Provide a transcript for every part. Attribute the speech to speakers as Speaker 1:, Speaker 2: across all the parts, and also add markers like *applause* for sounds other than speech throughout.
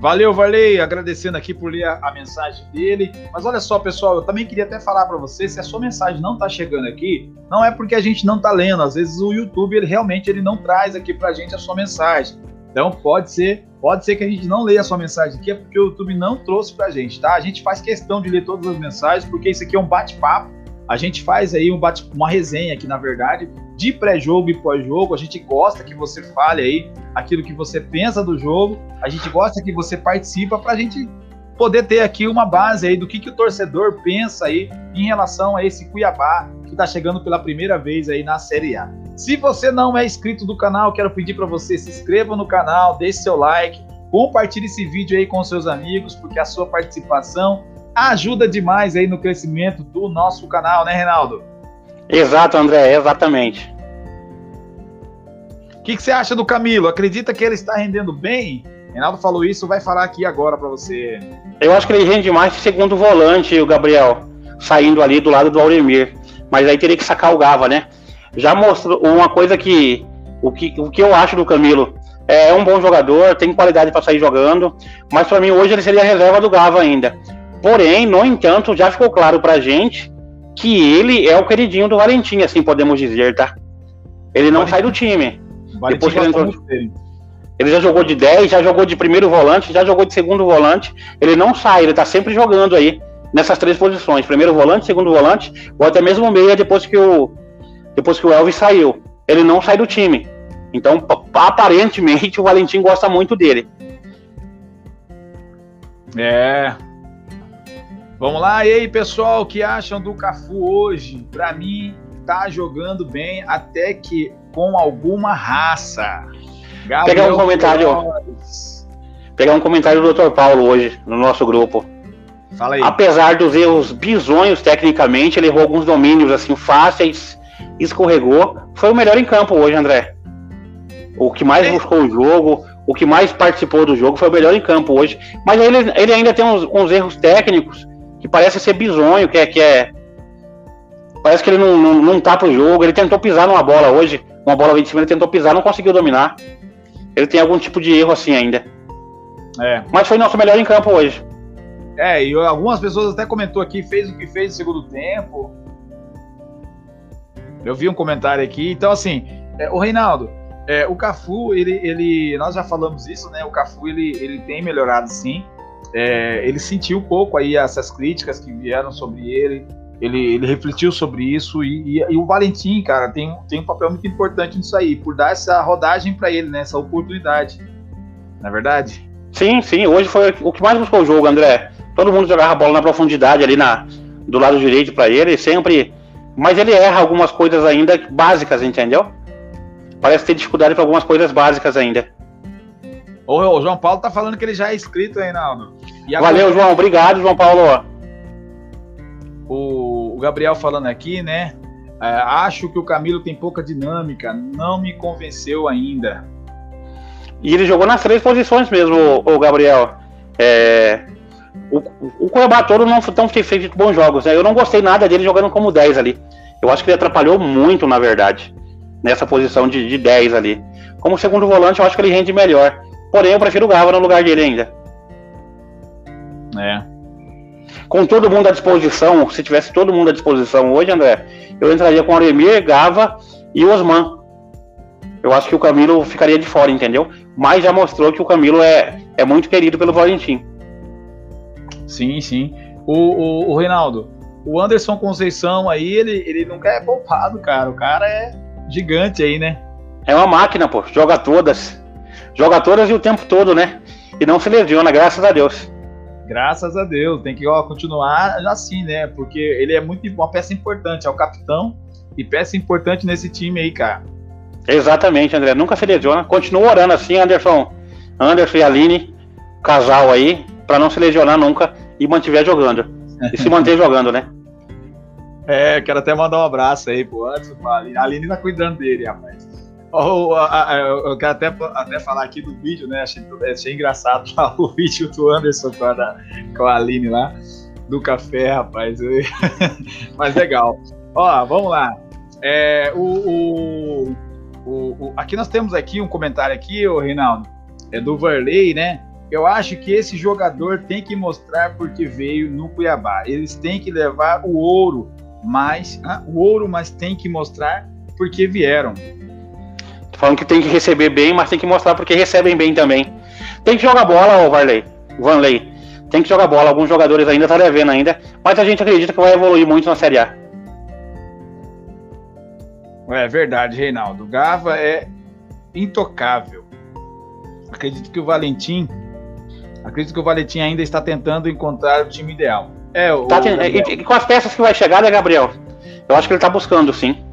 Speaker 1: Valeu, Varley, agradecendo aqui por ler a, a, mensagem dele. Mas olha só, pessoal, eu também queria até falar para você, se a sua mensagem não tá chegando aqui, não é porque a gente não tá lendo. Às vezes o YouTube ele realmente ele não traz aqui pra gente a sua mensagem. Então pode ser, pode ser que a gente não leia a sua mensagem aqui, é porque o YouTube não trouxe pra gente, tá? A gente faz questão de ler todas as mensagens, porque isso aqui é um bate-papo. A gente faz aí um bate, uma resenha aqui, na verdade, de pré-jogo e pós-jogo. A gente gosta que você fale aí aquilo que você pensa do jogo. A gente gosta que você participa para a gente poder ter aqui uma base aí do que, que o torcedor pensa aí em relação a esse Cuiabá que está chegando pela primeira vez aí na Série A. Se você não é inscrito do canal, quero pedir para você se inscreva no canal, deixe seu like, compartilhe esse vídeo aí com seus amigos, porque a sua participação ajuda demais aí no crescimento do nosso canal, né, Reinaldo?
Speaker 2: Exato, André, exatamente.
Speaker 1: O que, que, você acha do Camilo? Acredita que ele está rendendo bem? Reinaldo falou isso, vai falar aqui agora para você.
Speaker 2: Eu acho que ele rende mais que segundo volante, o Gabriel, saindo ali do lado do Auremir. Mas aí teria que sacar o Gava, né? Já mostrou uma coisa que o que, o que eu acho do Camilo é um bom jogador, tem qualidade para sair jogando, mas para mim hoje ele seria a reserva do Gava ainda. Porém, no entanto, já ficou claro pra gente que ele é o queridinho do Valentim, assim podemos dizer, tá? Ele não Valentim. sai do time. Depois que ele entrou. Ele já jogou de 10, já jogou de primeiro volante, já jogou de segundo volante. Ele não sai, ele tá sempre jogando aí nessas três posições: primeiro volante, segundo volante, ou até mesmo meia depois que o depois que o Elvis saiu. Ele não sai do time. Então, aparentemente, o Valentim gosta muito dele.
Speaker 1: É, Vamos lá, e aí pessoal, o que acham do Cafu hoje? Para mim, tá jogando bem, até que com alguma raça.
Speaker 2: Gabriel pegar um comentário. Flores. Pegar um comentário do Dr. Paulo hoje no nosso grupo. Fala aí. Apesar dos erros bizonhos tecnicamente, ele errou alguns domínios assim fáceis, escorregou. Foi o melhor em campo hoje, André. O que mais buscou o jogo, o que mais participou do jogo foi o melhor em campo hoje. Mas ele, ele ainda tem uns, uns erros técnicos que parece ser bizonho, que é. Que é parece que ele não, não, não tá pro jogo. Ele tentou pisar numa bola hoje, uma bola 20 cima, ele tentou pisar, não conseguiu dominar. Ele tem algum tipo de erro assim ainda. É. Mas foi nosso melhor em campo hoje.
Speaker 1: É, e algumas pessoas até comentou aqui, fez o que fez no segundo tempo. Eu vi um comentário aqui. Então, assim, é, o Reinaldo, é, o Cafu, ele, ele, nós já falamos isso, né? O Cafu, ele, ele tem melhorado sim é, ele sentiu um pouco aí essas críticas que vieram sobre ele, ele, ele refletiu sobre isso e, e, e, o Valentim, cara, tem, tem um papel muito importante nisso aí, por dar essa rodagem para ele, né, essa oportunidade. Não é verdade?
Speaker 2: Sim, sim, hoje foi o que mais buscou o jogo, André. Todo mundo jogava a bola na profundidade ali na, do lado direito para ele, sempre. Mas ele erra algumas coisas ainda básicas, entendeu? Parece ter dificuldade para algumas coisas básicas ainda.
Speaker 1: O João Paulo tá falando que ele já é inscrito, Reinaldo.
Speaker 2: Valeu, João. Obrigado, João Paulo.
Speaker 1: O, o Gabriel falando aqui, né? É, acho que o Camilo tem pouca dinâmica. Não me convenceu ainda.
Speaker 2: E ele jogou nas três posições mesmo, o, Gabriel. É, o, o todo não, tem feito bons jogos. Né? Eu não gostei nada dele jogando como 10 ali. Eu acho que ele atrapalhou muito, na verdade, nessa posição de, de 10 ali. Como segundo volante, eu acho que ele rende melhor. Porém, eu prefiro o Gava no lugar dele ainda. É. Com todo mundo à disposição, se tivesse todo mundo à disposição hoje, André, eu entraria com o Aremir, Gava e o Osman. Eu acho que o Camilo ficaria de fora, entendeu? Mas já mostrou que o Camilo é, é muito querido pelo Valentim.
Speaker 1: Sim, sim. O, o, o Reinaldo, o Anderson Conceição aí, ele, ele nunca é poupado, cara. O cara é gigante aí, né?
Speaker 2: É uma máquina, pô. Joga todas. Joga todas e o tempo todo, né? E não se lesiona, graças a Deus.
Speaker 1: Graças a Deus, tem que ó, continuar assim, né? Porque ele é muito uma peça importante, é o capitão e peça importante nesse time aí, cara.
Speaker 2: Exatamente, André. Nunca se lesiona. Continua orando assim, Anderson. Anderson e Aline, casal aí, para não se lesionar nunca e mantiver jogando. *laughs* E se manter jogando, né?
Speaker 1: É, quero até mandar um abraço aí pro Anderson, A Aline tá cuidando dele, rapaz. Oh, eu quero até, até falar aqui do vídeo, né? Achei, achei engraçado *laughs* o vídeo do Anderson com a, com a Aline lá, do café, rapaz. *laughs* Mas legal. Ó, vamos lá. É, o, o, o, aqui nós temos aqui um comentário aqui, o Reinaldo, é do Varley, né? Eu acho que esse jogador tem que mostrar porque veio no Cuiabá. Eles têm que levar o ouro, mas ah, o ouro, mas tem que mostrar porque vieram.
Speaker 2: Tô falando que tem que receber bem, mas tem que mostrar porque recebem bem também. Tem que jogar bola, o Varley, Vanley. Tem que jogar bola. Alguns jogadores ainda tá devendo ainda, mas a gente acredita que vai evoluir muito na Série A.
Speaker 1: É verdade, Reinaldo. Gava é intocável. Acredito que o Valentim, acredito que o Valentim ainda está tentando encontrar o time ideal.
Speaker 2: É, o, tá, e, e, com as peças que vai chegar, né, Gabriel? Eu acho que ele está buscando, sim.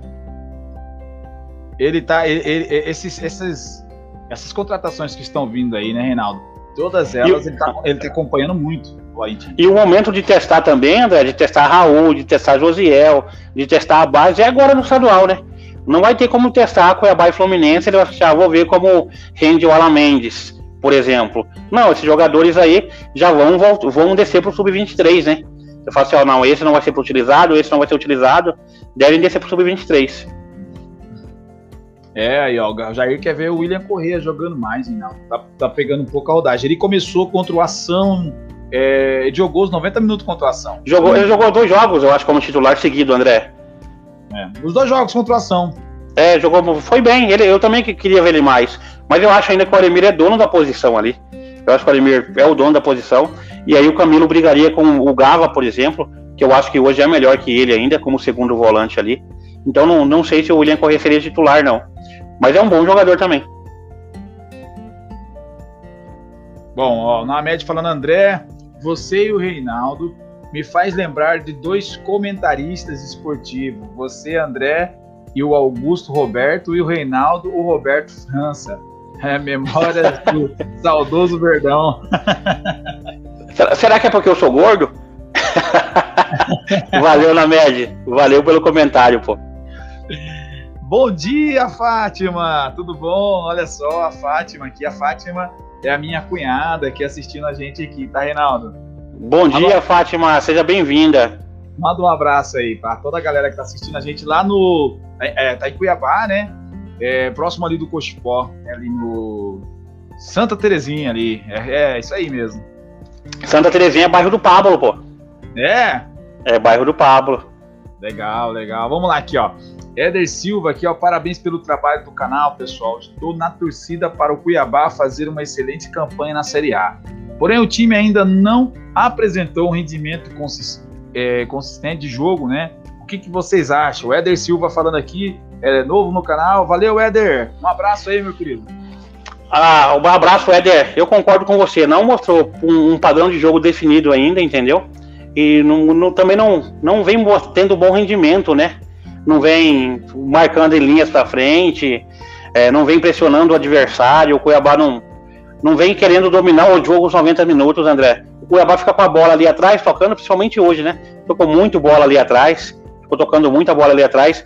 Speaker 1: Ele tá. Ele, ele, esses, esses, essas contratações que estão vindo aí, né, Reinaldo? Todas elas e, ele, está ele tá acompanhando muito.
Speaker 2: E o momento de testar também, André, de testar Raul, de testar Josiel, de testar a base, é agora no estadual, né? Não vai ter como testar Cuiabá e Fluminense, ele vai achar, ah, vou ver como rende o Alan Mendes, por exemplo. Não, esses jogadores aí já vão, vão descer para o Sub-23, né? Eu falo assim, ó, não, esse não vai ser utilizado, esse não vai ser utilizado, devem descer para o Sub-23.
Speaker 1: É, aí ó, o Jair quer ver o William Corrêa jogando mais, hein, não, tá, tá pegando um pouco a rodagem. Ele começou contra o Ação, é, jogou os 90 minutos contra o Ação.
Speaker 2: Jogou, ele jogou dois jogos, eu acho, como titular seguido, André.
Speaker 1: É, os dois jogos contra o Ação.
Speaker 2: É, jogou, foi bem, ele, eu também queria ver ele mais, mas eu acho ainda que o Aremir é dono da posição ali. Eu acho que o Aremir é o dono da posição, e aí o Camilo brigaria com o Gava, por exemplo, que eu acho que hoje é melhor que ele ainda, como segundo volante ali. Então não, não sei se o William Corrêa seria titular, não. Mas é um bom jogador também.
Speaker 1: Bom, ó, na média falando André, você e o Reinaldo me faz lembrar de dois comentaristas esportivos. Você, André, e o Augusto Roberto, e o Reinaldo, o Roberto França. É, memória do *laughs* saudoso Verdão.
Speaker 2: Será que é porque eu sou gordo? *laughs* Valeu na média. Valeu pelo comentário, pô.
Speaker 1: Bom dia, Fátima! Tudo bom? Olha só, a Fátima aqui. A Fátima é a minha cunhada aqui assistindo a gente aqui, tá, Reinaldo?
Speaker 2: Bom dia, Fátima. Seja bem-vinda.
Speaker 1: Manda um abraço aí para toda a galera que tá assistindo a gente lá no. É, é, tá em Cuiabá, né? É, próximo ali do Cochipó, é ali no. Santa Terezinha ali. É, é, isso aí mesmo.
Speaker 2: Santa Terezinha é bairro do Pablo, pô.
Speaker 1: É?
Speaker 2: É bairro do Pablo.
Speaker 1: Legal, legal. Vamos lá aqui, ó. Éder Silva aqui, ó. Parabéns pelo trabalho do canal, pessoal. Estou na torcida para o Cuiabá fazer uma excelente campanha na Série A. Porém, o time ainda não apresentou um rendimento consistente é, consistente de jogo, né? O que, que vocês acham? O Éder Silva falando aqui, é novo no canal. Valeu, Éder. Um abraço aí, meu querido.
Speaker 2: Ah, um abraço, Éder. Eu concordo com você. Não mostrou um, um padrão de jogo definido ainda, entendeu? E não, não, também não, não vem tendo bom rendimento, né? Não vem marcando em linhas para frente, é, não vem pressionando o adversário. O Cuiabá não, não vem querendo dominar o jogo os 90 minutos, André. O Cuiabá fica com a bola ali atrás, tocando, principalmente hoje, né? Tocou muito bola ali atrás, ficou tocando muita bola ali atrás.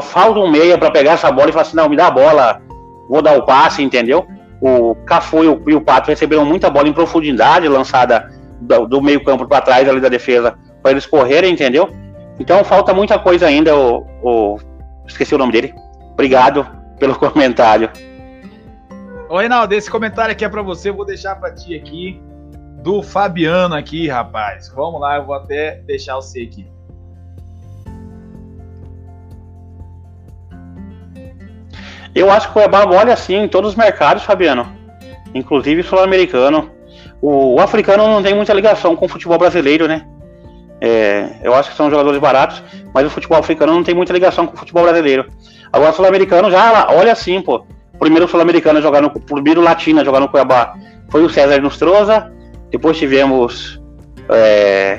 Speaker 2: Falta um meia para pegar essa bola e falar assim: não, me dá a bola, vou dar o passe, entendeu? O Cafu e o, e o Pato receberam muita bola em profundidade, lançada do, do meio-campo para trás ali da defesa, para eles correrem, entendeu? Então falta muita coisa ainda. O, o, esqueci o nome dele. Obrigado pelo *laughs* comentário.
Speaker 1: Ô, Reinaldo, esse comentário aqui é para você, eu vou deixar para ti aqui, do Fabiano aqui, rapaz. Vamos lá, eu vou até deixar você aqui.
Speaker 2: Eu acho que o Cuiabá olha assim em todos os mercados, Fabiano. Inclusive sul-americano. O, o, africano não tem muita ligação com o futebol brasileiro, né? É, eu acho que são jogadores baratos, mas o futebol africano não tem muita ligação com o futebol brasileiro. Agora o sul-americano já olha assim, pô primeiro sul-americano jogar no. primeiro latino a jogar no Cuiabá foi o César Nostroza. Depois tivemos é,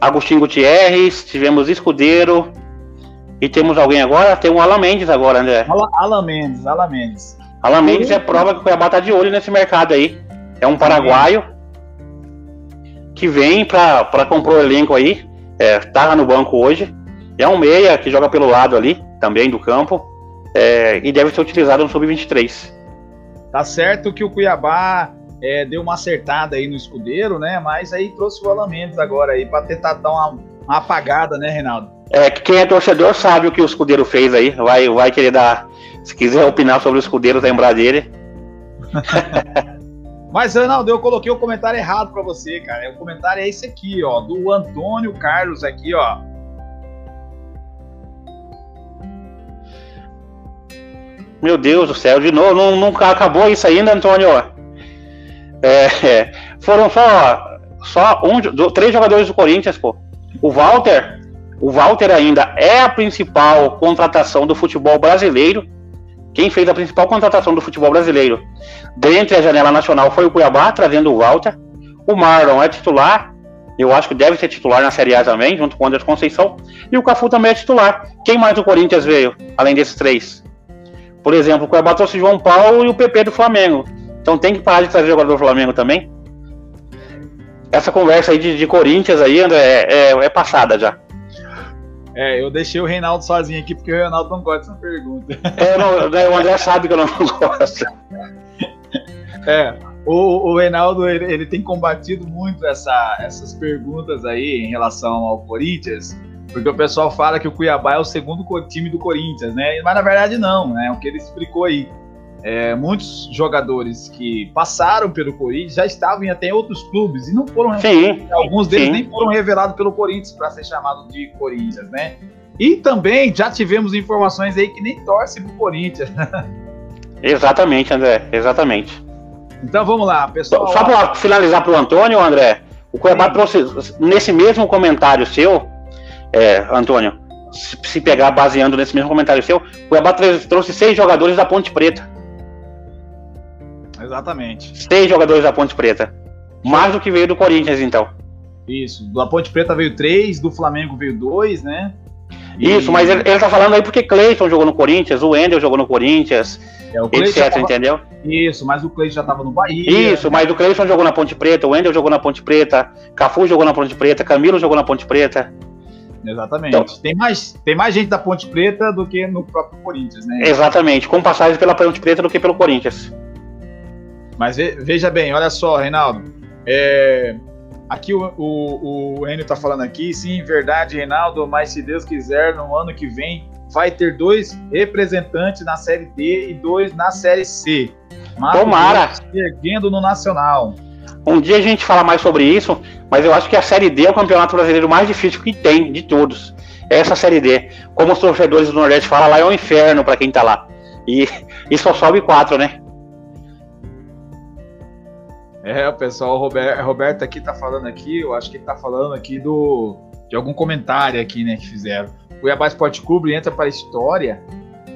Speaker 2: Agostinho Gutierrez, tivemos Escudeiro. E temos alguém agora? Tem o Alan Mendes agora, André.
Speaker 1: Alan Mendes, Alan Mendes.
Speaker 2: Alan Mendes é prova que o Cuiabá tá de olho nesse mercado aí. É um paraguaio que vem para comprar o elenco aí. É, tá no banco hoje. É um meia que joga pelo lado ali, também do campo é, e deve ser utilizado no Sub-23.
Speaker 1: Tá certo que o Cuiabá é, deu uma acertada aí no escudeiro, né? Mas aí trouxe o Alan Mendes agora aí para tentar dar uma, uma, apagada, né, Reinaldo?
Speaker 2: É, quem é torcedor sabe o que o escudeiro fez aí. Vai, vai querer dar. Se quiser opinar sobre o escudeiro, lembrar dele. *laughs*
Speaker 1: Mas, Reinaldo, eu coloquei o comentário errado para você, cara. O comentário é esse aqui, ó, do Antônio Carlos aqui, ó.
Speaker 2: Meu Deus do céu, de novo, não, não acabou isso ainda, Antônio. É, é, foram só, só um, três jogadores do Corinthians, pô. O Walter, o Walter ainda é a principal contratação do futebol brasileiro. Quem fez a principal contratação do futebol brasileiro dentre a janela nacional foi o Cuiabá, trazendo o Walter. O Marlon é titular, eu acho que deve ser titular na Série A também, junto com o Anderson Conceição. E o Cafu também é titular. Quem mais do Corinthians veio, além desses três? Por exemplo, o Cuiabá trouxe João Paulo e o PP do Flamengo. Então tem que parar de trazer jogador do Flamengo também. Essa conversa aí de, de Corinthians aí, André, é, é, é, passada já.
Speaker 1: É, eu deixei o Reinaldo sozinho aqui porque o Reinaldo não gosta dessa pergunta.
Speaker 2: É, não, né, o André sabe que eu não *laughs* gosto.
Speaker 1: É, o, o Reinaldo ele, ele, tem combatido muito essa, essas perguntas aí em relação ao Corinthians, porque o pessoal fala que o Cuiabá é o segundo time do Corinthians, né? Mas na verdade não, né? O que ele explicou aí. É, muitos jogadores que passaram pelo Corinthians já estavam em até outros clubes e não foram sim, alguns deles sim. nem foram revelados pelo Corinthians para ser chamado de Corinthians, né? E também já tivemos informações aí que nem torce pro Corinthians. *laughs*
Speaker 2: exatamente, André, exatamente.
Speaker 1: Então vamos lá, pessoal.
Speaker 2: Só para finalizar para o Antônio, André, o Cuiabá trouxe nesse mesmo comentário seu, é, Antônio, se, se, pegar baseando nesse mesmo comentário seu, o Cuiabá trouxe seis jogadores da Ponte Preta.
Speaker 1: Exatamente.
Speaker 2: Seis jogadores da Ponte Preta. Mais do que veio do Corinthians, então.
Speaker 1: Isso. Da Ponte Preta veio três, do Flamengo veio dois, né?
Speaker 2: E... Isso, mas ele, ele tá falando aí porque Cleiton jogou no Corinthians, o Wendel jogou no Corinthians, é, etc, tava... entendeu?
Speaker 1: Isso, mas o Cleiton já tava no Bahia.
Speaker 2: Isso, mas o Cleiton jogou na Ponte Preta, o Wendel jogou na Ponte Preta, Cafu jogou na Ponte Preta, Camilo jogou na Ponte Preta.
Speaker 1: Exatamente. Então, tem, mais, tem mais gente da Ponte Preta do que no próprio Corinthians, né?
Speaker 2: Exatamente, com passagem pela Ponte Preta do que pelo Corinthians.
Speaker 1: Mas veja bem, olha só, Reinaldo. É, aqui o, o, o Enio está falando aqui, sim, verdade, Reinaldo, mas se Deus quiser, no ano que vem vai ter dois representantes na Série D e dois na Série C.
Speaker 2: Mato Tomara!
Speaker 1: Erguendo no Nacional.
Speaker 2: Um dia a gente fala mais sobre isso, mas eu acho que a Série D é o campeonato brasileiro mais difícil que tem de todos. É essa Série D. Como os torcedores do Nordeste falam, lá é um inferno para quem tá lá. E, e só sobe quatro, né?
Speaker 1: É, o pessoal, o Roberto, Roberto aqui tá falando aqui, eu acho que ele tá falando aqui do de algum comentário aqui, né, que fizeram. O Cuiabá Esporte Clube entra para a história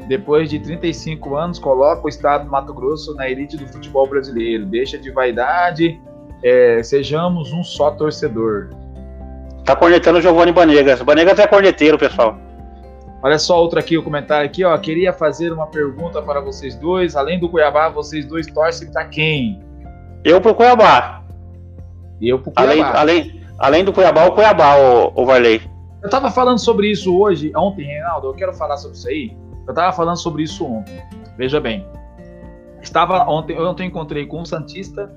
Speaker 1: depois de 35 anos, coloca o estado do Mato Grosso na elite do futebol brasileiro. Deixa de vaidade, é, sejamos um só torcedor.
Speaker 2: Tá cornetando o Giovanni Banegas. Banegas é corneteiro, pessoal.
Speaker 1: Olha só outro aqui, o comentário aqui, ó. Queria fazer uma pergunta para vocês dois. Além do Cuiabá, vocês dois torcem para quem?
Speaker 2: Eu pro Cuiabá.
Speaker 1: E eu pro Cuiabá.
Speaker 2: Além, além, além do Cuiabá, o Cuiabá, o, o Varley.
Speaker 1: Eu tava falando sobre isso hoje, ontem, Reinaldo. Eu quero falar sobre isso aí. Eu tava falando sobre isso ontem. Veja bem. Estava ontem, ontem encontrei com um Santista.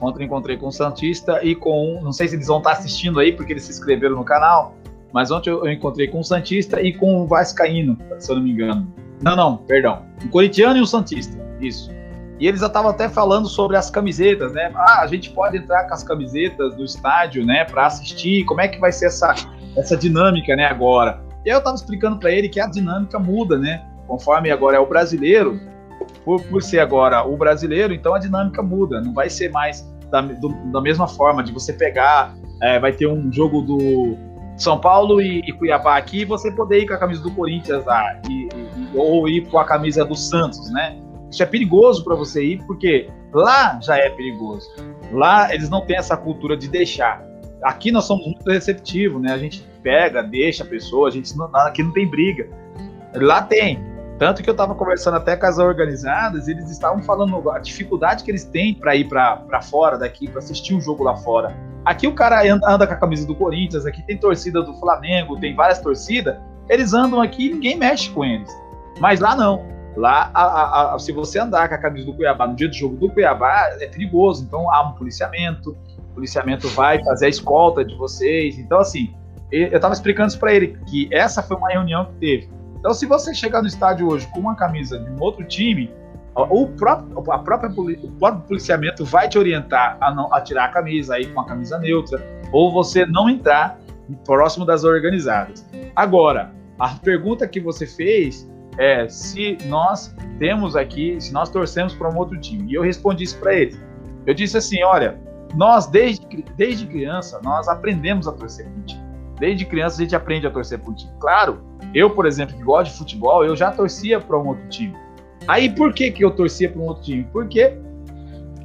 Speaker 1: Ontem encontrei com um Santista e com um. Não sei se eles vão estar assistindo aí, porque eles se inscreveram no canal. Mas ontem eu encontrei com um Santista e com um Vascaíno, se eu não me engano. Não, não, perdão. Um corintiano e um Santista. Isso. E eles já estavam até falando sobre as camisetas, né? Ah, a gente pode entrar com as camisetas do estádio, né, para assistir. Como é que vai ser essa, essa dinâmica, né, agora? E eu estava explicando para ele que a dinâmica muda, né? Conforme agora é o brasileiro, por, por ser agora o brasileiro, então a dinâmica muda. Não vai ser mais da, do, da mesma forma de você pegar, é, vai ter um jogo do São Paulo e, e, Cuiabá aqui, você poder ir com a camisa do Corinthians lá, e, e, ou ir com a camisa do Santos, né? Isso é perigoso para você ir, porque lá já é perigoso. Lá eles não têm essa cultura de deixar. Aqui nós somos muito receptivos, né? A gente pega, deixa a pessoa, a gente não, aqui não tem briga. Lá tem. Tanto que eu estava conversando até com as organizadas, eles estavam falando a dificuldade que eles têm para ir para fora daqui, para assistir um jogo lá fora. Aqui o cara anda com a camisa do Corinthians, aqui tem torcida do Flamengo, tem várias torcidas. Eles andam aqui e ninguém mexe com eles. Mas lá não. Lá, a, a, a, se você andar com a camisa do Cuiabá no dia do jogo do Cuiabá, é perigoso. Então há um policiamento, o policiamento vai fazer a escolta de vocês. Então, assim, eu estava explicando isso para ele, que essa foi uma reunião que teve. Então, se você chegar no estádio hoje com uma camisa de um outro time, o próprio, a própria, o próprio policiamento vai te orientar a, não, a tirar a camisa aí com a camisa neutra, ou você não entrar próximo das organizadas. Agora, a pergunta que você fez é se nós temos aqui, se nós torcemos para um outro time. E eu respondi isso para ele. Eu disse assim, olha, nós desde, desde criança nós aprendemos a torcer para um time. Desde criança a gente aprende a torcer para um time. Claro, eu, por exemplo, que gosto de futebol, eu já torcia para um outro time. Aí por que, que eu torcia para um outro time? Porque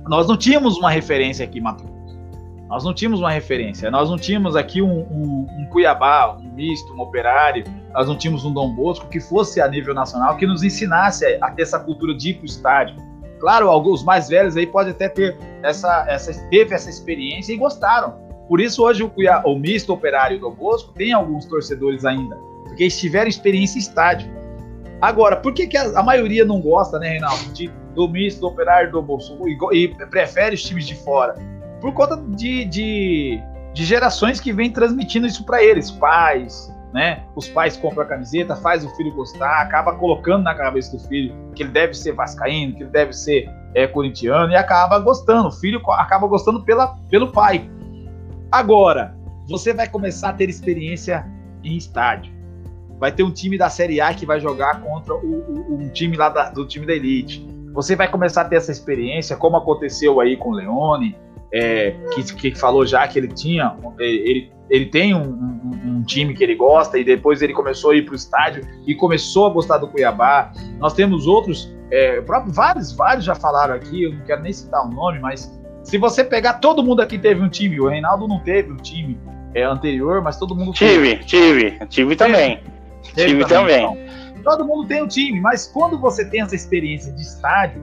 Speaker 1: nós não tínhamos uma referência aqui em nós não tínhamos uma referência, nós não tínhamos aqui um, um, um, Cuiabá, um misto, um operário, nós não tínhamos um Dom Bosco que fosse a nível nacional, que nos ensinasse a, ter essa cultura de ir para o estádio. Claro, alguns mais velhos aí podem até ter essa, essa, teve essa experiência e gostaram. Por isso hoje o, Cuiabá, o misto operário do Dom Bosco tem alguns torcedores ainda, porque eles tiveram experiência em estádio. Agora, por que, que a, a maioria não gosta, né, Reinaldo, de, do misto, do operário do Bosco e, e prefere os times de fora? por conta de, de, de gerações que vêm transmitindo isso para eles, pais, né? Os pais compram a camiseta, faz o filho gostar, acaba colocando na cabeça do filho que ele deve ser vascaíno, que ele deve ser é, corintiano e acaba gostando. O filho acaba gostando pela, pelo pai. Agora, você vai começar a ter experiência em estádio. Vai ter um time da Série A que vai jogar contra o, o, um time lá da, do time da Elite. Você vai começar a ter essa experiência, como aconteceu aí com o Leone, é, que, que falou já que ele tinha, é, ele, ele tem um, um, um, time que ele gosta e depois ele começou a ir para o estádio e começou a gostar do Cuiabá. Nós temos outros, é, vários, vários já falaram aqui, eu não quero nem citar o nome, mas se você pegar todo mundo aqui teve um time, o Reinaldo não teve um time é, anterior, mas todo mundo
Speaker 2: tive, teve. Tive, tive também. Tive, tive também. também.
Speaker 1: Então, todo mundo tem um time, mas quando você tem essa experiência de estádio,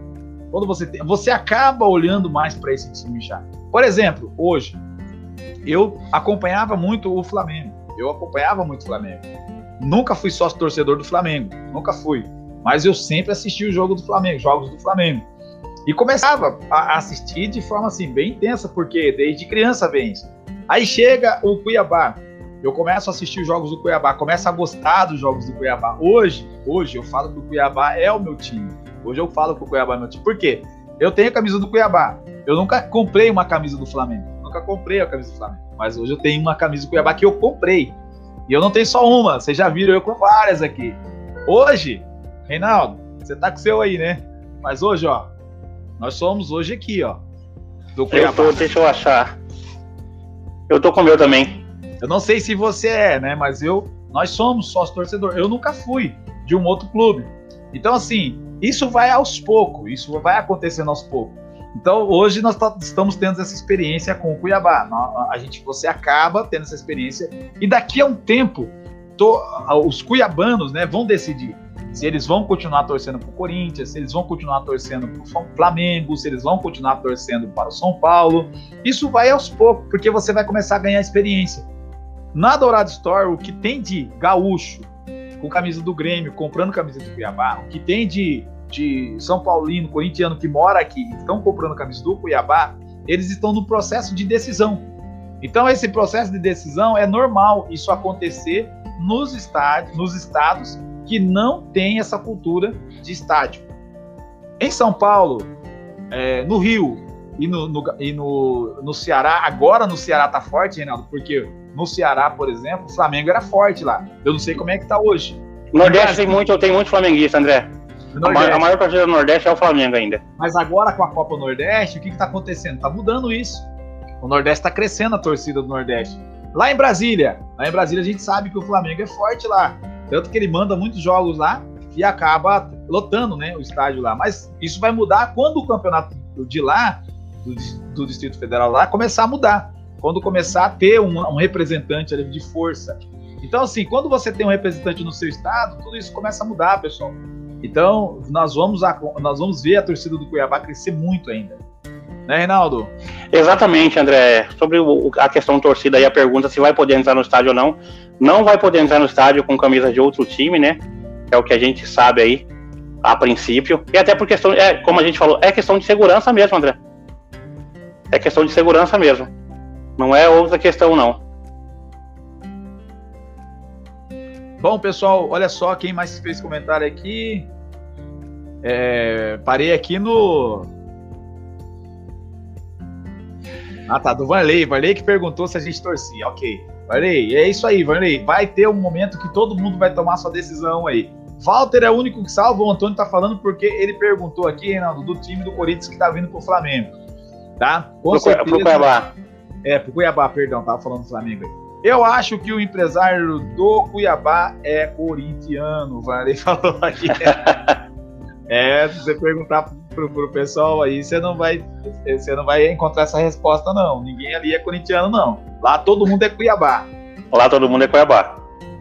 Speaker 1: quando você tem, você acaba olhando mais para esse time já. Por exemplo, hoje eu acompanhava muito o Flamengo. Eu acompanhava muito o Flamengo. Nunca fui sócio torcedor do Flamengo, nunca fui. Mas eu sempre assisti o jogo do Flamengo, jogos do Flamengo. E começava a assistir de forma assim bem intensa, porque desde criança vem. Aí chega o Cuiabá. Eu começo a assistir os jogos do Cuiabá, começo a gostar dos jogos do Cuiabá. Hoje, hoje eu falo que o Cuiabá é o meu time. Hoje eu falo que o Cuiabá é meu time. Por quê? Eu tenho a camisa do Cuiabá. Eu nunca comprei uma camisa do Flamengo. Nunca comprei a camisa do Flamengo. Mas hoje eu tenho uma camisa do Cuiabá que eu comprei. E eu não tenho só uma. Vocês já viram eu com várias aqui. Hoje, Reinaldo, você tá com o seu aí, né? Mas hoje, ó. Nós somos hoje aqui, ó.
Speaker 2: Do Cuiabá. Eu tô, deixa eu achar. Eu tô com o meu também.
Speaker 1: Eu não sei se você é, né? Mas eu. Nós somos sócio torcedor. Eu nunca fui de um outro clube. Então, assim, isso vai aos poucos, isso vai acontecendo aos poucos. Então, hoje nós estamos tendo essa experiência com o Cuiabá. A gente, você acaba tendo essa experiência e daqui a um tempo, to, os cuiabanos, né, vão decidir se eles vão continuar torcendo para o Corinthians, se eles vão continuar torcendo para o Flamengo, se eles vão continuar torcendo para o São Paulo. Isso vai aos poucos, porque você vai começar a ganhar experiência. Na Dourado Store, o que tem de gaúcho com camisa do Grêmio, comprando camisa do Cuiabá, o que tem de de São Paulino, corintiano que mora aqui, estão comprando camisa do Cuiabá, eles estão no processo de decisão. Então esse processo de decisão é normal isso acontecer nos estádios, nos estados que não têm essa cultura de estádio. Em São Paulo, é, no Rio e, no, no, e no, no Ceará, agora no Ceará tá forte, Reinaldo, porque no Ceará, por exemplo, o Flamengo era forte lá. Eu não sei como é que tá hoje.
Speaker 2: Nordeste tem muito, tem muito flamenguista, André. A maior partida do Nordeste é o Flamengo ainda.
Speaker 1: Mas agora com a Copa Nordeste, o que está acontecendo? Está mudando isso. O Nordeste está crescendo a torcida do Nordeste. Lá em Brasília, lá em Brasília a gente sabe que o Flamengo é forte lá. Tanto que ele manda muitos jogos lá e acaba lotando né, o estádio lá. Mas isso vai mudar quando o campeonato de lá, do, do Distrito Federal lá, começar a mudar. Quando começar a ter um, um representante ali de força. Então, assim, quando você tem um representante no seu estado, tudo isso começa a mudar, pessoal. Então, nós vamos, a, nós vamos ver a torcida do Cuiabá crescer muito ainda. Né, Reinaldo?
Speaker 2: Exatamente, André. Sobre o, a questão torcida e a pergunta se vai poder entrar no estádio ou não. Não vai poder entrar no estádio com camisa de outro time, né? é o que a gente sabe aí, a princípio. E até por questão, é, como a gente falou, é questão de segurança mesmo, André. É questão de segurança mesmo. Não é outra questão, não.
Speaker 1: Bom, pessoal, olha só quem mais fez comentário aqui. É, parei aqui no. Ah, tá, do Varley. Varley que perguntou se a gente torcia. Ok. Varley, é isso aí, Varley. Vai ter um momento que todo mundo vai tomar sua decisão aí. Walter é o único que salva, o Antônio tá falando porque ele perguntou aqui, Reinaldo, do time do Corinthians que tá vindo pro Flamengo. Tá?
Speaker 2: Com pro, certeza. Pro Cuiabá.
Speaker 1: É, pro Cuiabá, perdão, tava falando do Flamengo aí. Eu acho que o empresário do Cuiabá é corintiano, o Varley *laughs* falou aqui. É, se você perguntar pro, pro pessoal aí, você não vai você não vai encontrar essa resposta não. Ninguém ali é corintiano não. Lá todo mundo é Cuiabá.
Speaker 2: Lá todo mundo é Cuiabá.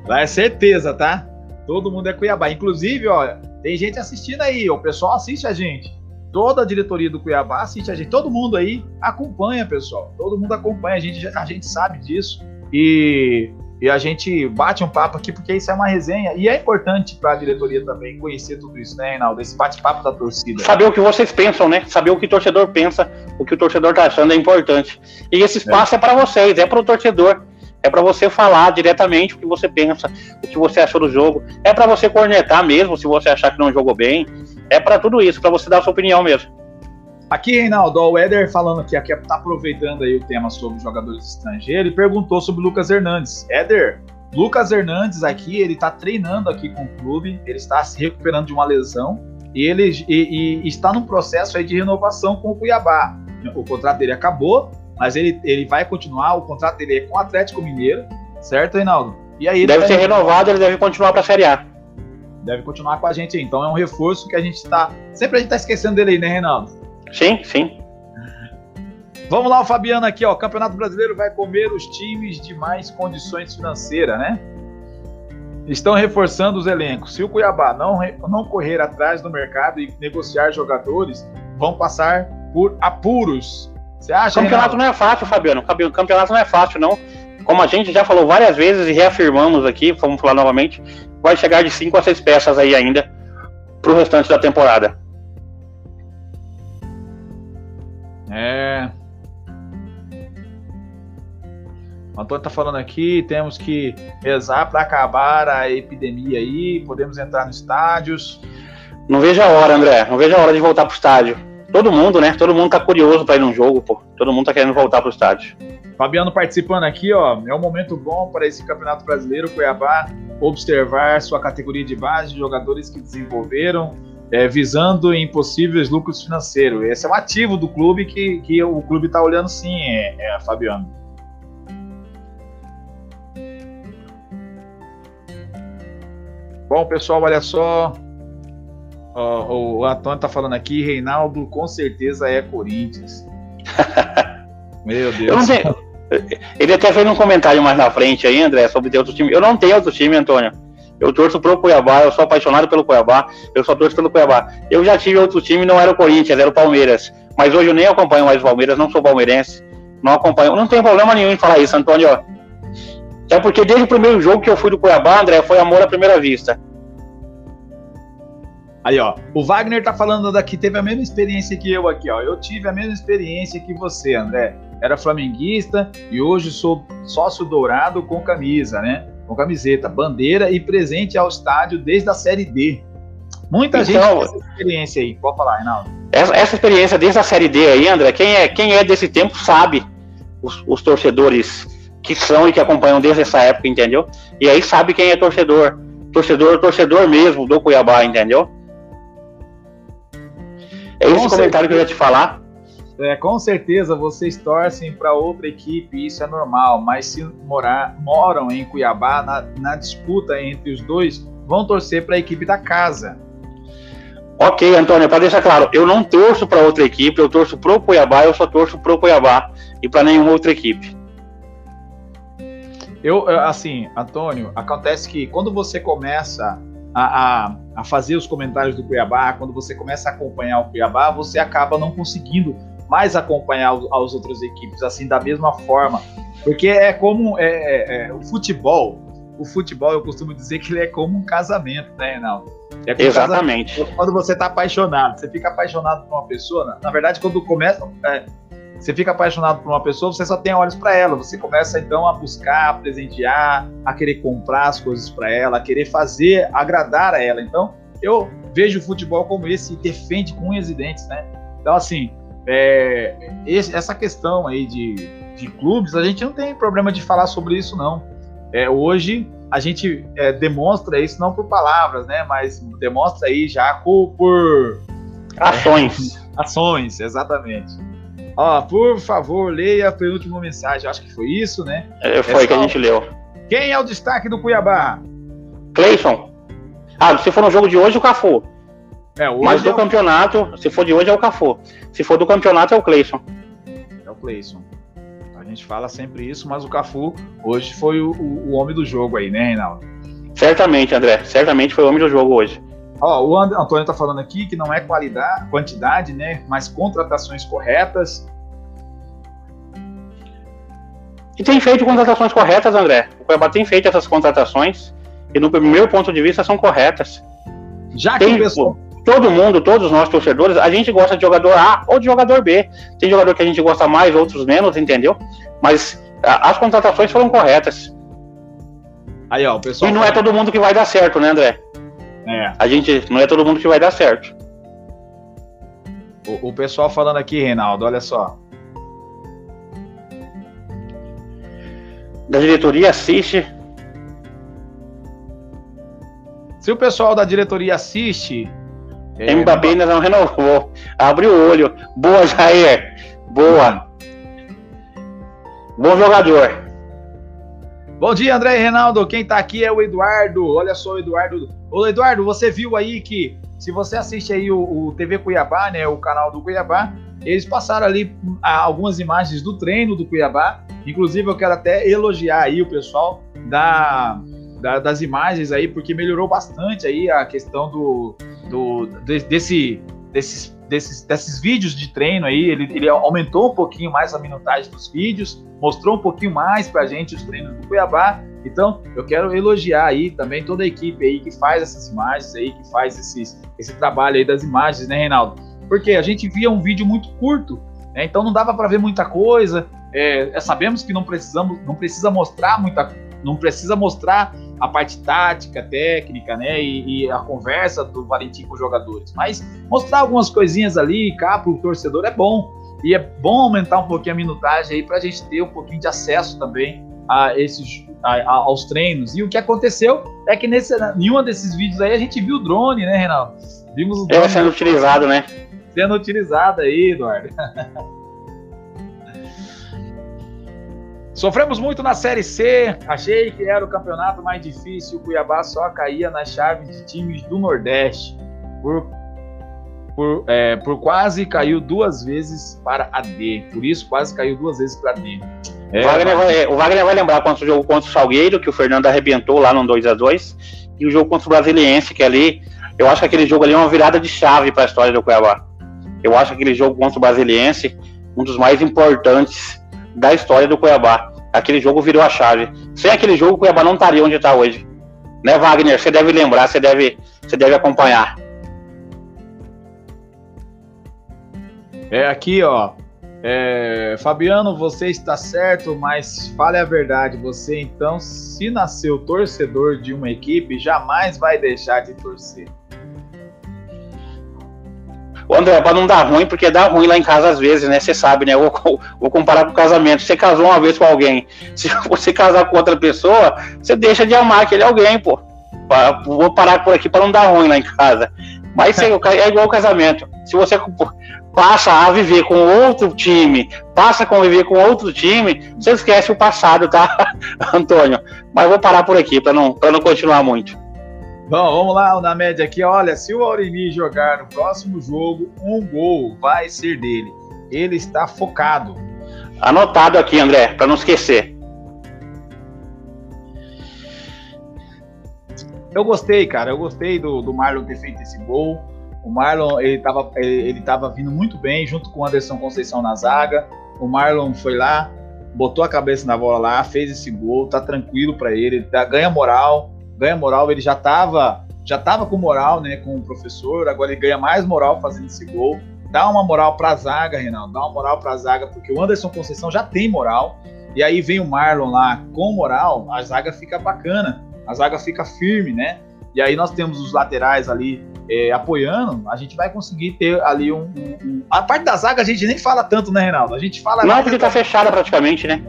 Speaker 1: Lá é certeza, tá? Todo mundo é Cuiabá. Inclusive, ó, tem gente assistindo aí, o pessoal assiste a gente. Toda a diretoria do Cuiabá assiste a gente. Todo mundo aí acompanha, pessoal. Todo mundo acompanha, a gente, a gente sabe disso. E e a gente bate um papo aqui, porque isso é uma resenha. E é importante para a diretoria também conhecer tudo isso, né, Reinaldo? Esse bate-papo da torcida.
Speaker 2: Saber o que vocês pensam, né? Saber o que o torcedor pensa, o que o torcedor tá achando é importante. E esse espaço é, é para vocês, é para o torcedor. É para você falar diretamente o que você pensa, o que você achou do jogo. É para você cornetar mesmo, se você achar que não jogou bem. É para tudo isso, para você dar a sua opinião mesmo.
Speaker 1: Aqui, Reinaldo, o Éder falando aqui, aqui tá aproveitando aí o tema sobre jogadores estrangeiros e perguntou sobre o Lucas Hernandes. Éder, Lucas Hernandes aqui, ele tá treinando aqui com o clube, ele está se recuperando de uma lesão e ele e, e está num processo aí de renovação com o Cuiabá. O contrato dele acabou, mas ele, ele vai continuar, o contrato dele é com o Atlético Mineiro, certo, Reinaldo?
Speaker 2: E aí deve ser renovado, ele deve continuar para a Série A.
Speaker 1: Deve continuar com a gente aí. Então é um reforço que a gente está. Sempre a gente está esquecendo dele aí, né, Reinaldo?
Speaker 2: Sim, sim.
Speaker 1: Vamos lá, o Fabiano aqui, ó. O Campeonato Brasileiro vai comer os times de mais condições financeiras, né? Estão reforçando os elencos. Se o Cuiabá não, não correr atrás do mercado e negociar jogadores, vão passar por apuros.
Speaker 2: Você acha? Campeonato não é fácil, Fabiano. Campeonato não é fácil, não. Como a gente já falou várias vezes e reafirmamos aqui, vamos falar novamente, vai chegar de 5 a 6 peças aí ainda para o restante da temporada.
Speaker 1: É. O Antônio tá falando aqui, temos que rezar para acabar a epidemia aí, podemos entrar nos estádios.
Speaker 2: Não vejo a hora, André, não vejo a hora de voltar pro estádio. Todo mundo, né? Todo mundo tá curioso para ir num jogo, pô. Todo mundo tá querendo voltar pro estádio.
Speaker 1: Fabiano participando aqui, ó. É um momento bom para esse Campeonato Brasileiro, Cuiabá, observar sua categoria de base, jogadores que desenvolveram, é, visando em possíveis lucros financeiros. Esse é um ativo do clube que, que o clube está olhando sim, é, é, Fabiano. Bom, pessoal, olha só. O, o Antônio está falando aqui, Reinaldo com certeza é Corinthians. *laughs*
Speaker 2: Meu Deus. Tenho, ele até fez um comentário mais na frente aí, André, sobre ter outro time. Eu não tenho outro time, Antônio. Eu torço pro Cuiabá, eu sou apaixonado pelo Cuiabá, eu só torço pelo Cuiabá. Eu já tive outro time, não era o Corinthians, era o Palmeiras. Mas hoje eu nem acompanho mais o Palmeiras, não sou palmeirense, não acompanho. Não tem problema nenhum em falar isso, Antônio. É porque desde o primeiro jogo que eu fui do Cuiabá, André, foi amor à primeira vista.
Speaker 1: Aí, ó, o Wagner tá falando daqui, teve a mesma experiência que eu aqui, ó. Eu tive a mesma experiência que você, André. Era flamenguista e hoje sou sócio dourado com camisa, né? com camiseta, bandeira e presente ao estádio desde a Série D. Muita então, gente tem essa experiência aí. Pode falar, Reinaldo.
Speaker 2: Essa, essa, experiência desde a Série D aí, André, quem é, quem é desse tempo sabe os, os torcedores que são e que acompanham desde essa época, entendeu? E aí sabe quem é torcedor. Torcedor, torcedor mesmo do Cuiabá, entendeu? É esse comentário que eu ia te falar.
Speaker 1: É, com certeza vocês torcem para outra equipe, isso é normal, mas se morar, moram em Cuiabá, na, na disputa entre os dois, vão torcer para a equipe da casa.
Speaker 2: Ok, Antônio, para deixar claro, eu não torço para outra equipe, eu torço pro Cuiabá, eu só torço pro Cuiabá e para nenhuma outra equipe.
Speaker 1: Eu, assim, Antônio, acontece que quando você começa a, a, a, fazer os comentários do Cuiabá, quando você começa a acompanhar o Cuiabá, você acaba não conseguindo mais acompanhar as outras equipes assim da mesma forma, porque é como é, é, é, o futebol. o futebol, eu costumo dizer que ele é como um casamento, né, Reinaldo? É
Speaker 2: Exatamente.
Speaker 1: Casamento. Quando você está apaixonado, você fica apaixonado por uma pessoa, na, na verdade, quando começa, é, você fica apaixonado por uma pessoa, você só tem olhos para ela. Você começa então a buscar, a presentear, a querer comprar as coisas para ela, a querer fazer, agradar a ela. Então, eu vejo o futebol como esse e defende com unhas e dentes, né? Então, assim, é, esse, essa questão aí de, de clubes, a gente não tem problema de falar sobre isso, não. É, hoje a gente é, demonstra isso não por palavras, né? Mas demonstra aí já por, por
Speaker 2: ações. *laughs*
Speaker 1: ações, exatamente. Ó, por favor, leia a penúltima mensagem. Acho que foi isso, né?
Speaker 2: É, foi que a gente leu.
Speaker 1: Quem é o destaque do Cuiabá?
Speaker 2: Cleison. Ah, se for no jogo de hoje, o Cafu. É, Mas do é o... campeonato, se for de hoje, é o Cafu. Se for do campeonato, é o Cleison.
Speaker 1: É o Cleison. A gente fala sempre isso, mas o Cafu hoje foi o, o, o homem do jogo aí, né, Reinaldo?
Speaker 2: Certamente, André. Certamente foi o homem do jogo hoje.
Speaker 1: Ó, o Antônio está falando aqui que não é qualidade, quantidade, né? Mas contratações corretas.
Speaker 2: E tem feito contratações corretas, André. O Cuiabá tem feito essas contratações e, no meu ponto de vista, são corretas.
Speaker 1: Já que tem, pessoal...
Speaker 2: Todo mundo, todos nós torcedores, a gente gosta de jogador A ou de jogador B. Tem jogador que a gente gosta mais, outros menos, entendeu? Mas a, as contratações foram corretas.
Speaker 1: Aí, ó, o pessoal.
Speaker 2: E não é todo mundo que vai dar certo, né, André? É. A gente não é todo mundo que vai dar certo.
Speaker 1: O, o pessoal falando aqui, Reinaldo, olha só.
Speaker 2: Da diretoria assiste.
Speaker 1: Se o pessoal da diretoria assiste.
Speaker 2: É, Mbappé ainda não renovou. Abre o olho. Boa, Jair. Boa. Bom jogador.
Speaker 1: Bom dia, André e Reinaldo. Quem tá aqui é o Eduardo. Olha só, o Eduardo Ô, Eduardo, você viu aí que se você assiste aí o, o, TV Cuiabá, né, o canal do Cuiabá, eles passaram ali ah, algumas imagens do treino do Cuiabá. Inclusive, eu quero até elogiar aí o pessoal da, da das imagens aí, porque melhorou bastante aí a questão do, do desse, desses, desses, desses vídeos de treino aí. Ele, ele aumentou um pouquinho mais a minutagem dos vídeos, mostrou um pouquinho mais pra gente os treinos do Cuiabá então, eu quero elogiar aí também toda a equipe aí que faz essas imagens aí, que faz esses, esse trabalho aí das imagens, né, Reinaldo? Porque a gente via um vídeo muito curto, né, então não dava para ver muita coisa. É, é, sabemos que não precisamos, não precisa mostrar muita, não precisa mostrar a parte tática, técnica, né, e, e a conversa do Valentim com os jogadores, mas mostrar algumas coisinhas ali, cá para o torcedor é bom. E é bom aumentar um pouquinho a minutagem aí para a gente ter um pouquinho de acesso também a esses a, a, aos treinos. E o que aconteceu é que nesse, nenhum desses vídeos aí a gente viu o drone, né, Reinaldo?
Speaker 2: Vimos o drone. É, sendo utilizado, né?
Speaker 1: Sendo utilizado aí, Eduardo. *laughs* Sofremos muito na Série C. Achei que era o campeonato mais difícil. O Cuiabá só caía nas chaves de times do Nordeste. Por, por, é, por quase caiu duas vezes para a D. Por isso, quase caiu duas vezes para a D.
Speaker 2: É, o, Wagner vai, o, Wagner vai, lembrar quanto o jogo contra o Salgueiro, que o Fernando arrebentou lá no 2 a 2 e o jogo contra o Brasiliense, que ali, eu acho que aquele jogo ali é uma virada de chave para a história do Cuiabá. Eu acho aquele jogo contra o Brasiliense um dos mais importantes da história do Cuiabá. Aquele jogo virou a chave. Sem aquele jogo, o Cuiabá não estaria onde está hoje. Né, Wagner? Você deve lembrar, você deve, você deve acompanhar.
Speaker 1: É aqui, ó. É, Fabiano, você está certo, mas fale a verdade. Você então, se nasceu torcedor de uma equipe, jamais vai deixar de torcer.
Speaker 2: O André, para não dar ruim, porque dá ruim lá em casa às vezes, né? Você sabe, né? Vou, vou comparar com o casamento. Você casou uma vez com alguém, *laughs* se você casar com outra pessoa, você deixa de amar aquele alguém, pô. Vou parar por aqui para não dar ruim lá em casa. Mas *laughs* é igual o casamento. Se você passa a viver com outro time, passa a conviver com outro time, você esquece o passado, tá, *laughs* Antônio? Mas vou parar por aqui para não, não continuar muito.
Speaker 1: Bom, vamos lá na média aqui. Olha, se o Auremi jogar no próximo jogo, um gol vai ser dele. Ele está focado.
Speaker 2: Anotado aqui, André, para não esquecer.
Speaker 1: Eu gostei, cara. Eu gostei do, do Marlon ter feito esse gol. O Marlon ele estava ele, ele tava vindo muito bem junto com o Anderson Conceição na zaga. O Marlon foi lá, botou a cabeça na bola lá, fez esse gol, tá tranquilo para ele, ele tá, ganha moral, ganha moral, ele já tava, já tava com moral, né, com o professor, agora ele ganha mais moral fazendo esse gol. Dá uma moral pra zaga, Reinaldo, dá uma moral pra zaga, porque o Anderson Conceição já tem moral, e aí vem o Marlon lá com moral, a zaga fica bacana, a zaga fica firme, né? E aí nós temos os laterais ali é, apoiando, a gente vai conseguir ter ali um, um, um, A parte da zaga a gente nem fala tanto, né, Reinaldo? A gente fala.
Speaker 2: Não, porque tá fechada praticamente, né?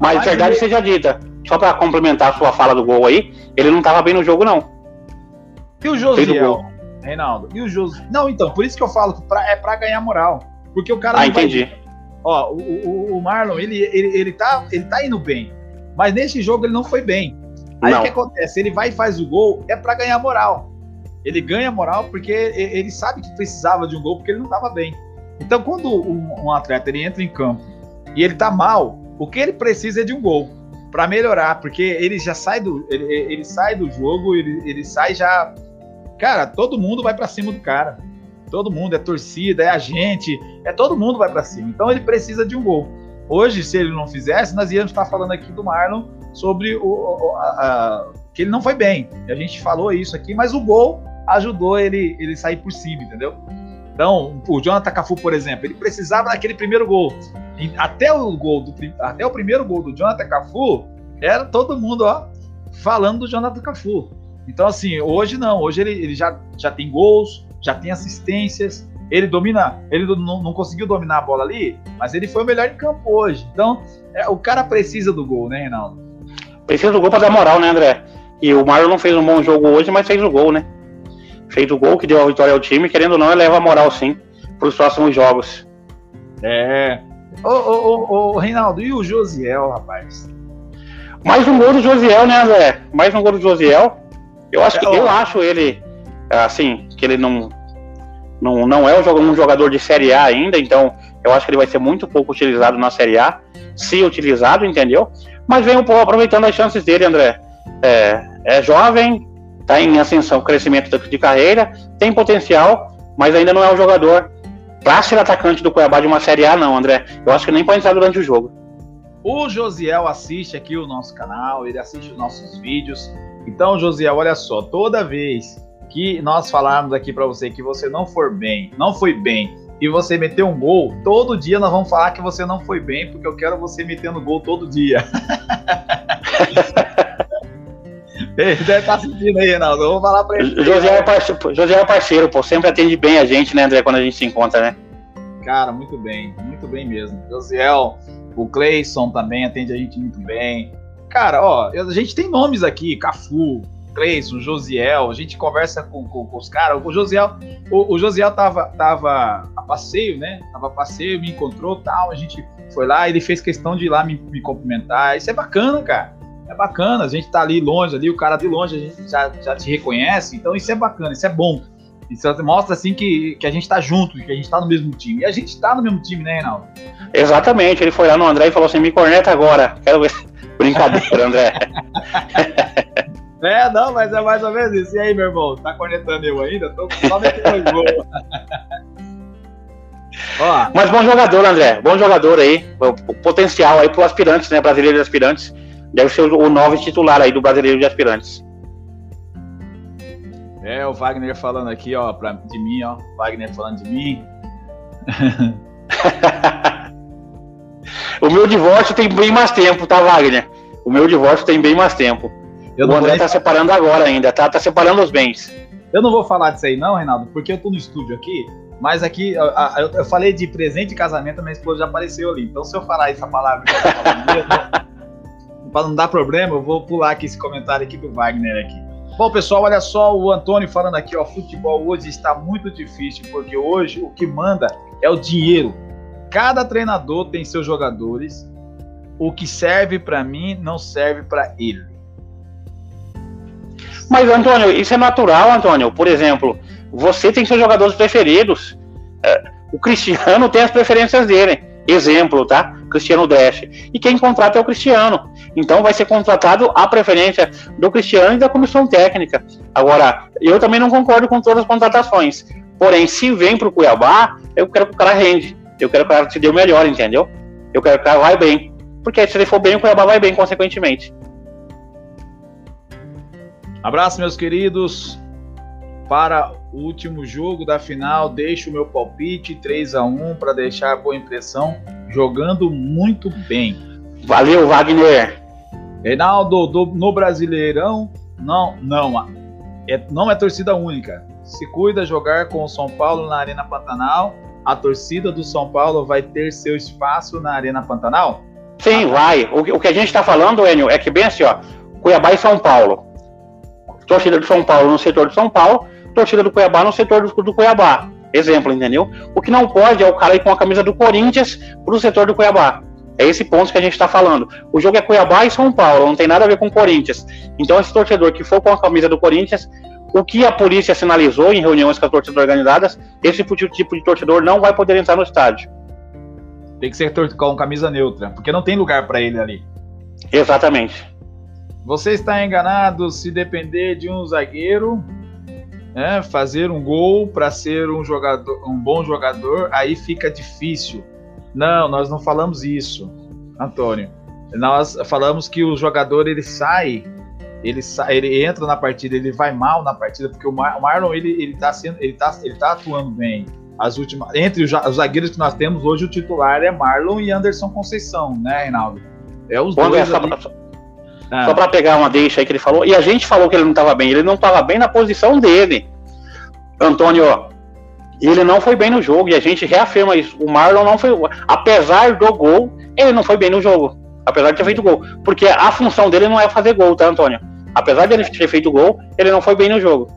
Speaker 2: Mas, Mas verdade ele... seja dita, só para complementar a sua fala do gol aí, ele não tava bem no jogo, não.
Speaker 1: E o Josiel, Reinaldo? E o Josiel? Não, então, por isso que eu falo que pra, é para ganhar moral. Porque o cara.
Speaker 2: Ah, entendi.
Speaker 1: Vai... Ó, o, o, o, Marlon, ele, ele, ele, tá, ele tá indo bem. Mas nesse jogo ele não foi bem. Aí o que acontece? Ele vai e faz o gol, é para ganhar moral. Ele ganha moral porque ele sabe que precisava de um gol porque ele não estava bem. Então, quando um, um, atleta ele entra em campo e ele tá mal, o que ele precisa é de um gol para melhorar, porque ele já sai do ele, ele sai do jogo, ele, ele sai já Cara, todo mundo vai para cima do cara. Todo mundo é torcida, é a gente, é todo mundo vai para cima. Então ele precisa de um gol. Hoje, se ele não fizesse, nós íamos estar falando aqui do Marlon sobre o, a, a, que ele não foi bem. A gente falou isso aqui, mas o gol ajudou ele, ele sair por cima, entendeu? Então, o Jonathan Cafu, por exemplo, ele precisava daquele primeiro gol. E até o gol do até o primeiro gol do Jonathan Cafu, era todo mundo, ó, falando do Jonathan Cafu. Então, assim, hoje não, hoje ele, ele já, já tem gols, já tem assistências, ele domina, ele não, não, conseguiu dominar a bola ali, mas ele foi o melhor em campo hoje. Então, é, o cara precisa do gol, né, Reinaldo?
Speaker 2: Precisa do gol para dar moral, né, André? E o Mário não fez um bom jogo hoje, mas fez o gol, né? Fez o gol que deu a vitória ao time, querendo ou não, eleva a moral, sim, para os próximos jogos.
Speaker 1: É. Ô, ô, ô, ô, Reinaldo, e o Josiel, rapaz?
Speaker 2: Mais um gol do Josiel, né, André? Mais um gol do Josiel. Eu acho que é, eu acho ele assim que ele não não, não é um jogador de Série A ainda, então eu acho que ele vai ser muito pouco utilizado na Série A, se utilizado, entendeu? Mas vem um pouco aproveitando as chances dele, André. É, é jovem, está em ascensão, crescimento de carreira, tem potencial, mas ainda não é um jogador para ser atacante do Cuiabá de uma Série A, não, André. Eu acho que nem pode entrar durante o jogo.
Speaker 1: O Josiel assiste aqui o nosso canal, ele assiste os nossos vídeos. Então, Josiel, olha só, toda vez que nós falarmos aqui para você que você não for bem, não foi bem, e você meteu um gol, todo dia nós vamos falar que você não foi bem, porque eu quero você metendo gol todo dia. *laughs* Ele deve estar tá assistindo aí, Reinaldo. Eu vou falar para ele.
Speaker 2: José é, parceiro, José é parceiro, pô. Sempre atende bem a gente, né, André, quando a gente se encontra, né?
Speaker 1: Cara, muito bem, muito bem mesmo. Josiel, o Cleison também atende a gente muito bem. Cara, ó, a gente tem nomes aqui, Cafu, Cleison, Josiel, a gente conversa com, com, com os caras. O Josiel, o, o, Josiel tava, tava a passeio, né? Tava a passeio, me encontrou tal. A gente foi lá, ele fez questão de ir lá me, me cumprimentar. Isso é bacana, cara. É bacana. A gente tá ali longe, ali, o cara de longe, a gente já, já te reconhece. Então isso é bacana, isso é bom. Isso mostra assim que, que a gente tá junto, que a gente tá no mesmo time. E a gente tá no mesmo time, né, Reinaldo?
Speaker 2: Exatamente. Ele foi lá no André e falou assim: me corneta agora. Quero ver. *laughs* Brincadeira, André. *laughs*
Speaker 1: É, não, mas é mais ou menos isso. E aí, meu irmão, tá cornetando eu ainda? Tô só metendo gol. *laughs*
Speaker 2: Ó. Mas bom jogador, André. Bom jogador aí. O potencial aí pro aspirantes, né? Brasileiro de aspirantes. Deve ser o novo titular aí do brasileiro de aspirantes.
Speaker 1: É, o Wagner falando aqui, ó, pra, de mim, ó. Wagner falando de mim. *laughs*
Speaker 2: o meu divórcio tem bem mais tempo, tá, Wagner? O meu divórcio tem bem mais tempo. Eu o André tá separando agora ainda, tá? Tá separando os bens.
Speaker 1: Eu não vou falar disso aí não, Reinaldo, porque eu tô no estúdio aqui, mas aqui eu, eu falei de presente de casamento, minha esposa já apareceu ali. Então se eu falar essa palavra para não dar problema, eu vou pular aqui esse comentário aqui do Wagner aqui. Bom, pessoal, olha só o Antônio falando aqui, ó, futebol hoje está muito difícil, porque hoje o que manda é o dinheiro. Cada treinador tem seus jogadores. O que serve para mim não serve para ele.
Speaker 2: Mas, Antônio, isso é natural, Antônio. Por exemplo, você tem seus jogadores preferidos. É, o Cristiano tem as preferências dele. Exemplo, tá? Cristiano Dash. E quem contrata é o Cristiano. Então vai ser contratado a preferência do Cristiano e da comissão técnica. Agora, eu também não concordo com todas as contratações. Porém, se vem para o Cuiabá, eu quero que o cara rende. Eu quero que o cara se dê o melhor, entendeu? Eu quero que o cara vai bem. porque se ele for bem, o Cuiabá vai bem, consequentemente.
Speaker 1: Abraço, meus queridos. Para o último jogo da final, deixo o meu palpite 3 a 1 para deixar boa impressão, jogando muito bem.
Speaker 2: Valeu, Wagner.
Speaker 1: Reinaldo, do, no Brasileirão, não, não, é, não é torcida única. Se cuida jogar com o São Paulo na Arena Pantanal, a torcida do São Paulo vai ter seu espaço na Arena Pantanal?
Speaker 2: Sim, vai. O, o, que a gente está falando, Enio, é que bem assim, ó, Cuiabá e São Paulo. Torcida do São Paulo no setor do São Paulo, torcida do Cuiabá no setor do, do Cuiabá. Exemplo, entendeu? O que não pode é o cara ir com a camisa do Corinthians pro setor do Cuiabá. É esse ponto que a gente está falando. O jogo é Cuiabá e São Paulo, não tem nada a ver com Corinthians. Então, esse torcedor que for com a camisa do Corinthians, o que a polícia sinalizou em reuniões com as torcidas organizadas, esse tipo de torcedor não vai poder entrar no estádio.
Speaker 1: Tem que ser com camisa neutra, porque não tem lugar para ele ali.
Speaker 2: Exatamente.
Speaker 1: Você está enganado se depender de um zagueiro né, fazer um gol para ser um jogador, um bom jogador, aí fica difícil. Não, nós não falamos isso, Antônio. Nós falamos que o jogador ele sai, ele sai, ele entra na partida, ele vai mal na partida porque o, Mar, o Marlon ele ele tá sendo, ele tá, ele tá atuando bem. As últimas, entre os, os zagueiros que nós temos hoje o titular é Marlon e Anderson Conceição, né, Reinaldo?
Speaker 2: É os Quando dois. Essa, ah. Só para pegar uma deixa aí que ele falou. E a gente falou que ele não estava bem. Ele não estava bem na posição dele. Antônio, ele não foi bem no jogo. E a gente reafirma isso. O Marlon não foi. Apesar do gol, ele não foi bem no jogo. Apesar de ter feito gol. Porque a função dele não é fazer gol, tá, Antônio? Apesar de ele ter feito gol, ele não foi bem no jogo.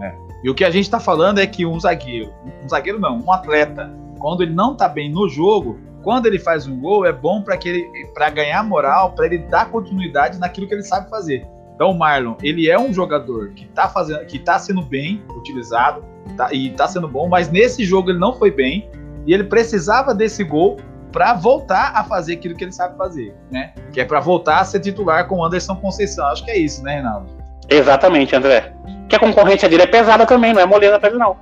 Speaker 1: É. E o que a gente está falando é que um zagueiro, um zagueiro não, um atleta, quando ele não está bem no jogo, quando ele faz um gol, é bom para que ele para ganhar moral, para ele dar continuidade naquilo que ele sabe fazer. Então o Marlon, ele é um jogador que está fazendo, que tá sendo bem utilizado tá, e está sendo bom, mas nesse jogo ele não foi bem e ele precisava desse gol para voltar a fazer aquilo que ele sabe fazer, né? Que é para voltar a ser titular com o Anderson Conceição. Acho que é isso, né, Reinaldo?
Speaker 2: Exatamente, André. Que a concorrência dele é pesada também, não é moleza para ele não.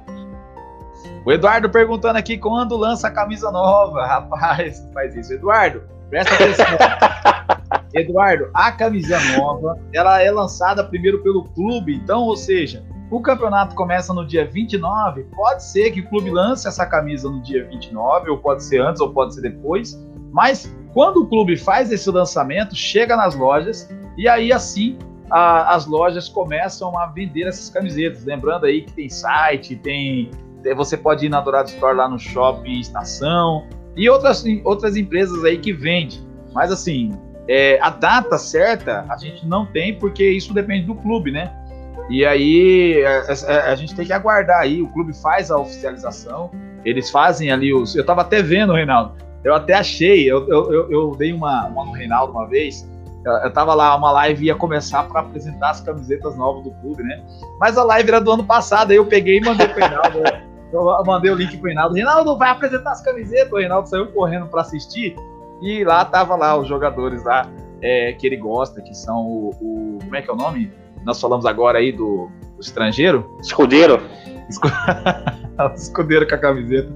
Speaker 1: O Eduardo perguntando aqui quando lança a camisa nova. *laughs* Rapaz, faz isso. Eduardo, presta atenção. *laughs* Eduardo, a camisa nova, ela é lançada primeiro pelo clube, então, ou seja, o campeonato começa no dia 29, pode ser que o clube lance essa camisa no dia 29, ou pode ser antes, ou pode ser depois, mas quando o clube faz esse lançamento, chega nas lojas, e aí assim a, as lojas começam a vender essas camisetas. Lembrando aí que tem site, tem é, você pode ir na Dourado Store lá no shopping estação e outras, outras empresas aí que vendem. Mas assim, é, a data certa a gente não tem porque isso depende do clube, né? E aí a, a, é, é, a, gente tem que aguardar aí. O clube faz a oficialização, eles fazem ali os. Eu tava até vendo, Reinaldo. Eu até achei, eu, eu, eu, eu dei uma, uma no Reinaldo uma vez. Eu tava lá, uma live ia começar para apresentar as camisetas novas do clube, né? Mas a live era do ano passado, aí eu peguei e mandei pro Reinaldo. *laughs* Eu mandei o link pro Reinaldo. Reinaldo vai apresentar as camisetas. O Reinaldo saiu correndo para assistir. E lá tava lá os jogadores lá é, que ele gosta, que são o, o, Como é que é o nome? Nós falamos agora aí do, do estrangeiro.
Speaker 2: Escudeiro. *laughs*
Speaker 1: Escudeiro com a camiseta.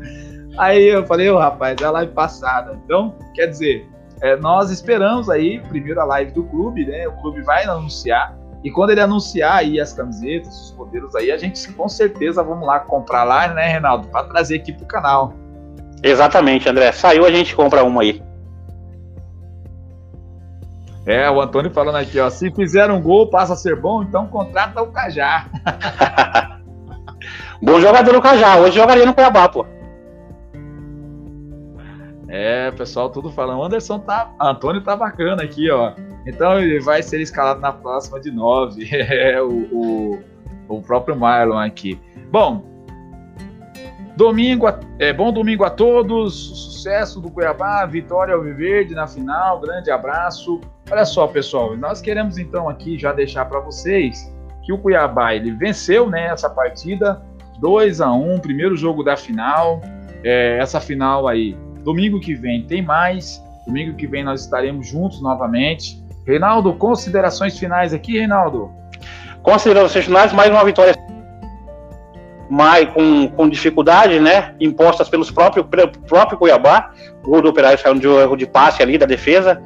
Speaker 1: Aí eu falei, ô oh, rapaz, é a live passada. Então, quer dizer, é, nós esperamos aí, primeiro a live do clube, né? O clube vai anunciar e quando ele anunciar aí as camisetas, os modelos aí, a gente com certeza vamos lá comprar lá, né, Reinaldo? Para trazer aqui pro canal.
Speaker 2: Exatamente, André. Saiu, a gente compra uma aí.
Speaker 1: É, o Antônio falando aqui, ó. Se fizer um gol, passa a ser bom, então contrata o Cajá. *laughs*
Speaker 2: bom jogador o Cajá. Hoje jogaria no Cuiabá, pô.
Speaker 1: É, pessoal, tudo falando. O Anderson tá. Antônio tá bacana aqui, ó. Então ele vai ser escalado na próxima de 9. *laughs* É o, o, o, próprio Marlon aqui. Bom, domingo, é, bom domingo a todos. Sucesso do Cuiabá, vitória ao Viverde na final. Grande abraço. Olha só, pessoal, nós queremos então aqui já deixar para vocês que o Cuiabá ele venceu né, essa partida 2 a 1 primeiro jogo da final. É, essa final aí, domingo que vem tem mais. Domingo que vem nós estaremos juntos novamente. Reinaldo, considerações finais aqui, Reinaldo?
Speaker 2: Considerações finais, mais uma vitória mais com, com dificuldade, né? Impostas pelos próprios pelo próprio Cuiabá. O gol do Operário saiu de um erro de passe ali da defesa.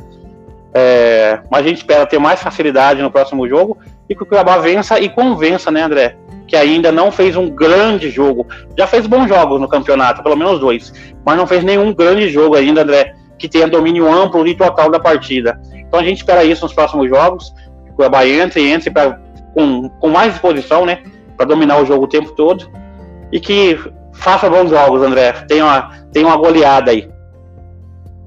Speaker 2: É, mas a gente espera ter mais facilidade no próximo jogo e que o Cuiabá vença e convença, né, André? Que ainda não fez um grande jogo. Já fez bons jogos no campeonato, pelo menos dois, mas não fez nenhum grande jogo ainda, André, que tenha domínio amplo e total da partida. Então a gente espera isso nos próximos jogos. O Cuiabá entre e entre pra, com, com mais disposição, né? Para dominar o jogo o tempo todo. E que faça bons jogos, André. Tenha uma, uma goleada aí.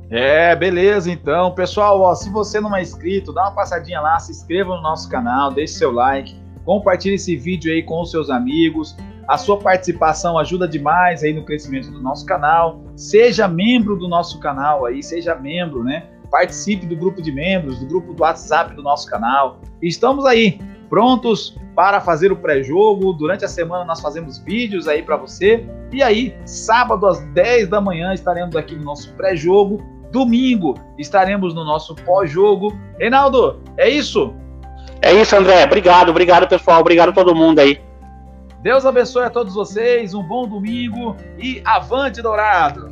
Speaker 1: É, beleza então. Pessoal, ó, se você não é inscrito, dá uma passadinha lá, se inscreva no nosso canal, deixe seu like, compartilhe esse vídeo aí com os seus amigos. A sua participação ajuda demais aí no crescimento do nosso canal. Seja membro do nosso canal aí, seja membro, né? Participe do grupo de membros, do grupo do WhatsApp do nosso canal. Estamos aí prontos para fazer o pré-jogo. Durante a semana nós fazemos vídeos aí para você. E aí, sábado às 10 da manhã estaremos aqui no nosso pré-jogo Domingo estaremos no nosso pós-jogo. Reinaldo, é isso?
Speaker 2: É isso, André. Obrigado, obrigado, pessoal. Obrigado a todo mundo aí.
Speaker 1: Deus abençoe a todos vocês. Um bom domingo e avante, Dourado!